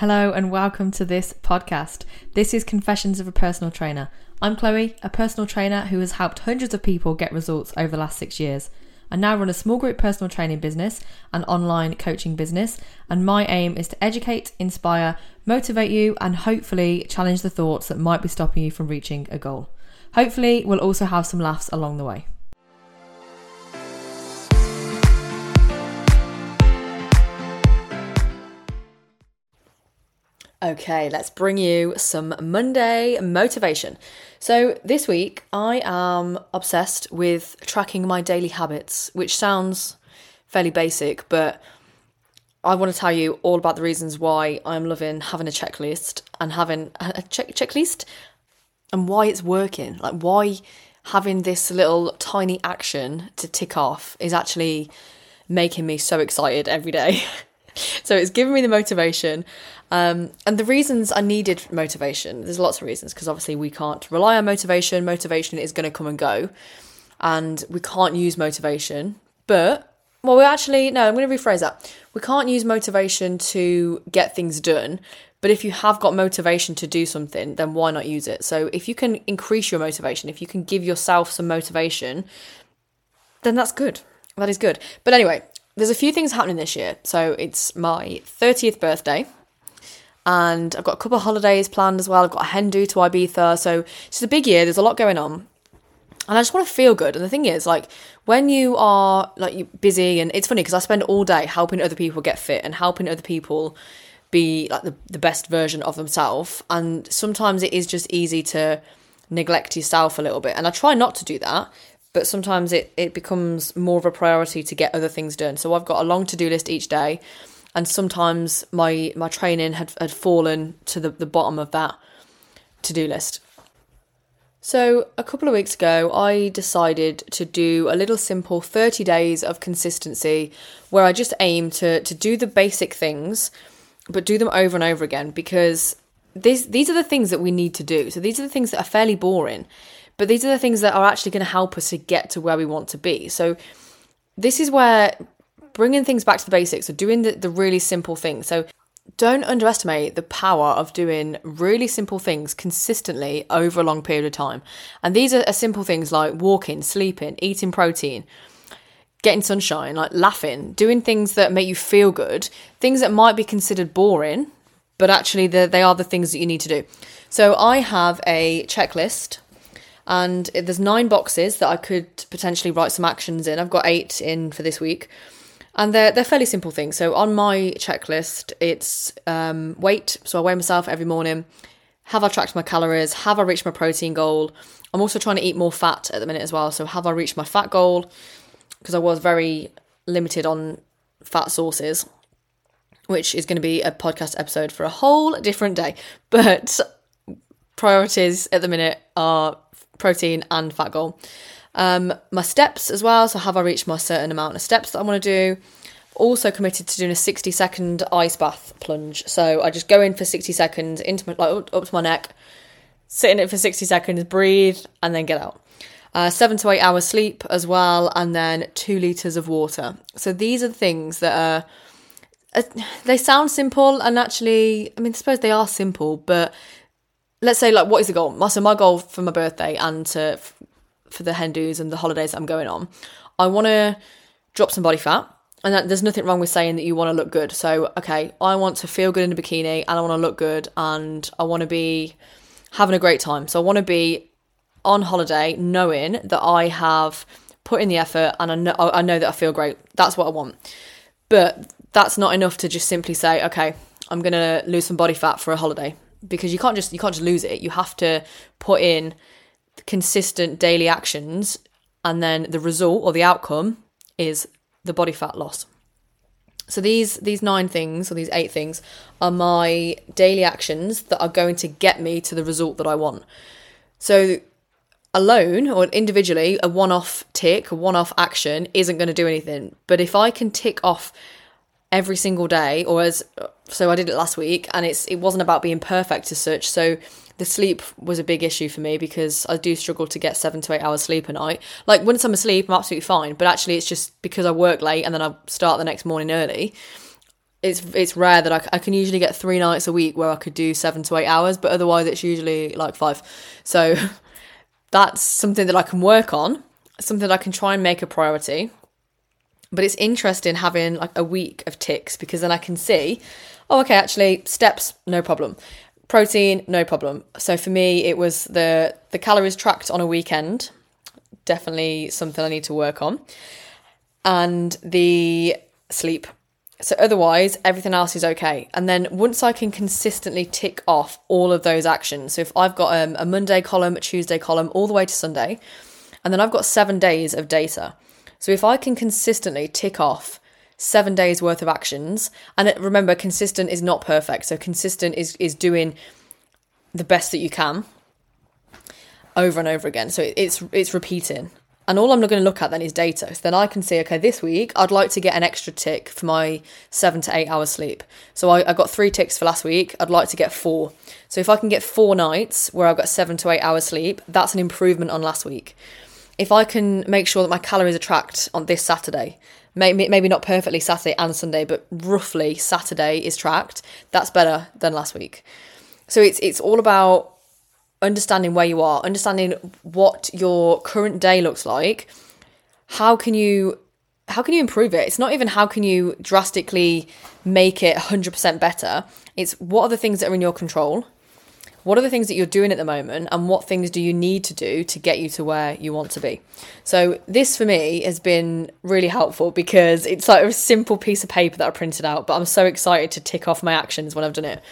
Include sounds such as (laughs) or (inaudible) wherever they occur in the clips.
Hello and welcome to this podcast. This is Confessions of a Personal Trainer. I'm Chloe, a personal trainer who has helped hundreds of people get results over the last six years. I now run a small group personal training business, an online coaching business, and my aim is to educate, inspire, motivate you, and hopefully challenge the thoughts that might be stopping you from reaching a goal. Hopefully, we'll also have some laughs along the way. Okay, let's bring you some Monday motivation. So, this week I am obsessed with tracking my daily habits, which sounds fairly basic, but I want to tell you all about the reasons why I'm loving having a checklist and having a check- checklist and why it's working. Like, why having this little tiny action to tick off is actually making me so excited every day. (laughs) so, it's giving me the motivation um, and the reasons I needed motivation, there's lots of reasons because obviously we can't rely on motivation. Motivation is going to come and go, and we can't use motivation. But, well, we actually, no, I'm going to rephrase that. We can't use motivation to get things done, but if you have got motivation to do something, then why not use it? So if you can increase your motivation, if you can give yourself some motivation, then that's good. That is good. But anyway, there's a few things happening this year. So it's my 30th birthday and I've got a couple of holidays planned as well. I've got a hen do to Ibiza, so it's a big year. There's a lot going on, and I just want to feel good. And the thing is, like when you are like busy, and it's funny because I spend all day helping other people get fit and helping other people be like the, the best version of themselves. And sometimes it is just easy to neglect yourself a little bit, and I try not to do that. But sometimes it, it becomes more of a priority to get other things done. So I've got a long to do list each day and sometimes my my training had, had fallen to the, the bottom of that to-do list. So a couple of weeks ago i decided to do a little simple 30 days of consistency where i just aim to to do the basic things but do them over and over again because this, these are the things that we need to do. So these are the things that are fairly boring but these are the things that are actually going to help us to get to where we want to be. So this is where bringing things back to the basics, or doing the, the really simple things. So don't underestimate the power of doing really simple things consistently over a long period of time. And these are, are simple things like walking, sleeping, eating protein, getting sunshine, like laughing, doing things that make you feel good, things that might be considered boring, but actually they are the things that you need to do. So I have a checklist and there's nine boxes that I could potentially write some actions in. I've got eight in for this week and they're they're fairly simple things. So on my checklist, it's um, weight. So I weigh myself every morning. Have I tracked my calories? Have I reached my protein goal? I'm also trying to eat more fat at the minute as well. So have I reached my fat goal? Because I was very limited on fat sources, which is going to be a podcast episode for a whole different day. (laughs) But priorities at the minute are protein and fat goal. Um, my steps as well. So have I reached my certain amount of steps that I want to do? Also committed to doing a 60 second ice bath plunge. So I just go in for 60 seconds into my, like up to my neck, sit in it for 60 seconds, breathe, and then get out. Uh, seven to eight hours sleep as well, and then two liters of water. So these are the things that are. Uh, they sound simple, and actually, I mean, I suppose they are simple, but let's say, like, what is the goal? So, my goal for my birthday and to for the hen dos and the holidays I'm going on, I want to drop some body fat. And that, there's nothing wrong with saying that you want to look good. So, okay, I want to feel good in a bikini and I want to look good and I want to be having a great time. So, I want to be on holiday knowing that I have put in the effort and I know, I know that I feel great. That's what I want. But that's not enough to just simply say, okay, I'm going to lose some body fat for a holiday because you can't just you can't just lose it. You have to put in consistent daily actions, and then the result or the outcome is the body fat loss. So these these nine things or these eight things are my daily actions that are going to get me to the result that I want. So alone or individually, a one-off tick, a one-off action isn't going to do anything. But if I can tick off every single day, or as so I did it last week, and it's it wasn't about being perfect as such. So the sleep was a big issue for me because I do struggle to get seven to eight hours sleep a night. Like once I'm asleep, I'm absolutely fine, but actually it's just because I work late and then I start the next morning early. it's it's rare that I, I can usually get three nights a week where I could do seven to eight hours, but otherwise it's usually like five. So (laughs) that's something that I can work on, something that I can try and make a priority. But it's interesting having like a week of ticks because then I can see, oh, okay, actually, steps, no problem. Protein, no problem. So for me, it was the the calories tracked on a weekend, definitely something I need to work on, and the sleep. So otherwise, everything else is okay. And then once I can consistently tick off all of those actions, so if I've got um, a Monday column, a Tuesday column, all the way to Sunday, and then I've got seven days of data. So if I can consistently tick off seven days worth of actions, and remember, consistent is not perfect. So consistent is is doing the best that you can over and over again. So it's it's repeating. And all I'm going to look at then is data. So then I can see, okay, this week I'd like to get an extra tick for my seven to eight hours sleep. So I, I got three ticks for last week. I'd like to get four. So if I can get four nights where I've got seven to eight hours sleep, that's an improvement on last week. If I can make sure that my calories are tracked on this Saturday, maybe maybe not perfectly Saturday and Sunday, but roughly Saturday is tracked, that's better than last week. So it's it's all about understanding where you are, understanding what your current day looks like, how can you how can you improve it? It's not even how can you drastically make it 100% better. It's what are the things that are in your control? What are the things that you're doing at the moment and what things do you need to do to get you to where you want to be? So this for me has been really helpful because it's like a simple piece of paper that I printed out, but I'm so excited to tick off my actions when I've done it.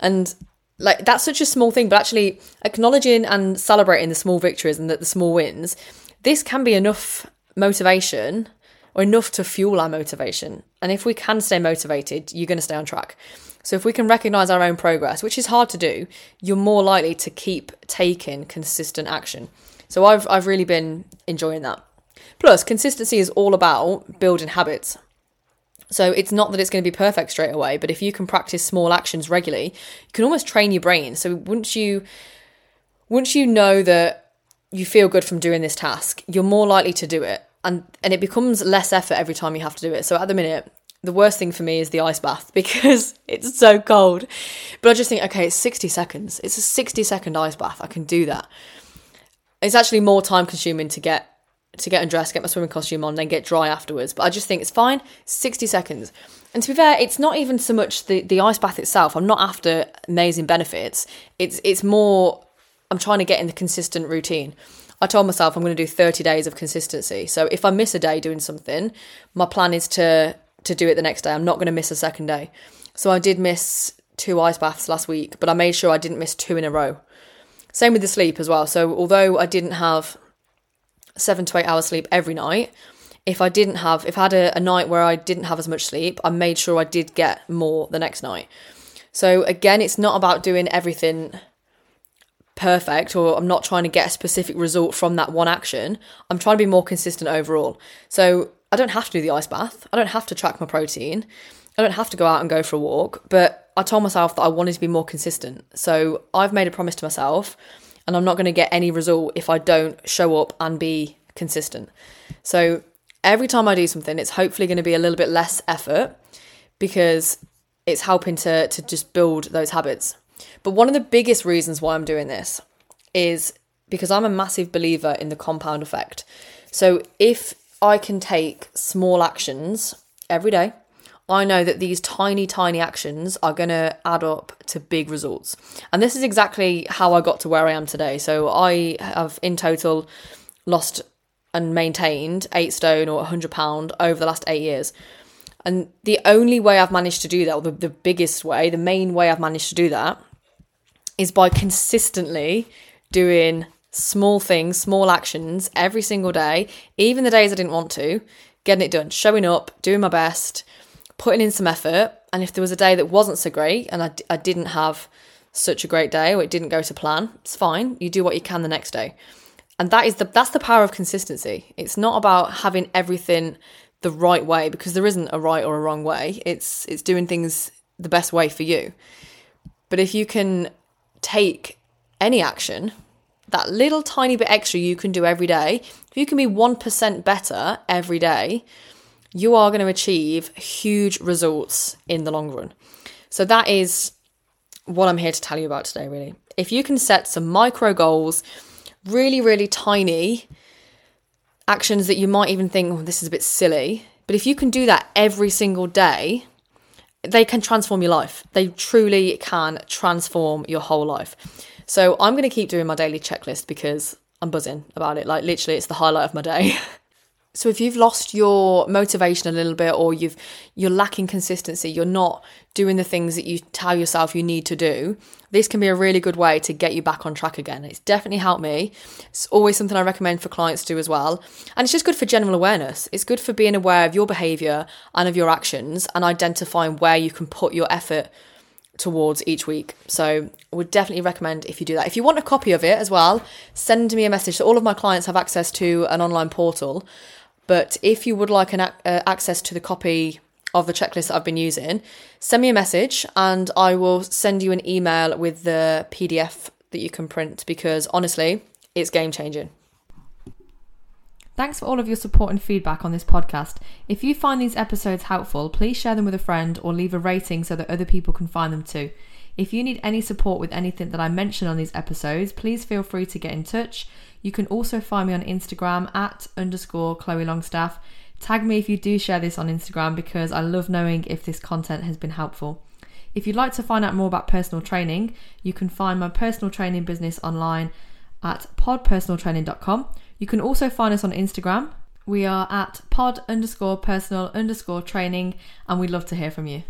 And like that's such a small thing, but actually acknowledging and celebrating the small victories and the, the small wins, this can be enough motivation or enough to fuel our motivation. And if we can stay motivated, you're going to stay on track. So if we can recognize our own progress, which is hard to do, you're more likely to keep taking consistent action. So I've I've really been enjoying that. Plus, consistency is all about building habits. So it's not that it's going to be perfect straight away, but if you can practice small actions regularly, you can almost train your brain. So once you once you know that you feel good from doing this task, you're more likely to do it. And and it becomes less effort every time you have to do it. So at the minute, the worst thing for me is the ice bath (laughs) because it's so cold. But I just think, okay, it's 60 seconds. It's a 60 second ice bath. I can do that. It's actually more time consuming to get to get undressed, get my swimming costume on, then get dry afterwards. But I just think it's fine. 60 seconds. And to be fair, it's not even so much the, the ice bath itself. I'm not after amazing benefits. It's it's more I'm trying to get in the consistent routine. I told myself I'm going to do 30 days of consistency. So if I miss a day doing something, my plan is to to do it the next day. I'm not going to miss a second day. So I did miss two ice baths last week, but I made sure I didn't miss two in a row. Same with the sleep as well. So although I didn't have seven to eight hours sleep every night. If I didn't have, if I had a, a night where I didn't have as much sleep, I made sure I did get more the next night. So again, it's not about doing everything perfect or I'm not trying to get a specific result from that one action. I'm trying to be more consistent overall. So I don't have to do the ice bath. I don't have to track my protein. I don't have to go out and go for a walk, but I told myself that I wanted to be more consistent. So I've made a promise to myself and I'm not going to get any result if I don't show up and be consistent. So every time I do something, it's hopefully going to be a little bit less effort because it's helping to to just build those habits. But one of the biggest reasons why I'm doing this is because I'm a massive believer in the compound effect. So if I can take small actions every day I know that these tiny, tiny actions are going to add up to big results. And this is exactly how I got to where I am today. So I have in total lost and maintained eight stone or 100 pound over the last eight years. And the only way I've managed to do that, or the, the biggest way, the main way I've managed to do that, is by consistently doing small things, small actions every single day, even the days I didn't want to, getting it done, showing up, doing my best putting in some effort. And if there was a day that wasn't so great and I, I didn't have such a great day or it didn't go to plan, it's fine. You do what you can the next day. And that is the that's the power of consistency. It's not about having everything the right way because there isn't a right or a wrong way. It's it's doing things the best way for you. But if you can take any action, that little tiny bit extra you can do every day, if you can be 1% better every day, you are going to achieve huge results in the long run. So that is what I'm here to tell you about today, really. If you can set some micro goals, really, really tiny actions that you might even think, oh, this is a bit silly, but if you can do that every single day, they can transform your life. They truly can transform your whole life. So I'm going to keep doing my daily checklist because I'm buzzing about it. Like literally, it's the highlight of my day. (laughs) so if you've lost your motivation a little bit or you've you're lacking consistency you're not doing the things that you tell yourself you need to do this can be a really good way to get you back on track again it's definitely helped me it's always something i recommend for clients to do as well and it's just good for general awareness it's good for being aware of your behavior and of your actions and identifying where you can put your effort towards each week. So I would definitely recommend if you do that. If you want a copy of it as well, send me a message. So all of my clients have access to an online portal but if you would like an uh, access to the copy of the checklist that I've been using, send me a message and I will send you an email with the PDF that you can print because honestly, it's game changing. Thanks for all of your support and feedback on this podcast. If you find these episodes helpful, please share them with a friend or leave a rating so that other people can find them too. If you need any support with anything that I mention on these episodes, please feel free to get in touch. You can also find me on Instagram at underscore Chloe Longstaff. Tag me if you do share this on Instagram because I love knowing if this content has been helpful. If you'd like to find out more about personal training, you can find my personal training business online at podpersonaltraining.com. You can also find us on Instagram. We are at pod underscore personal underscore training, and we'd love to hear from you.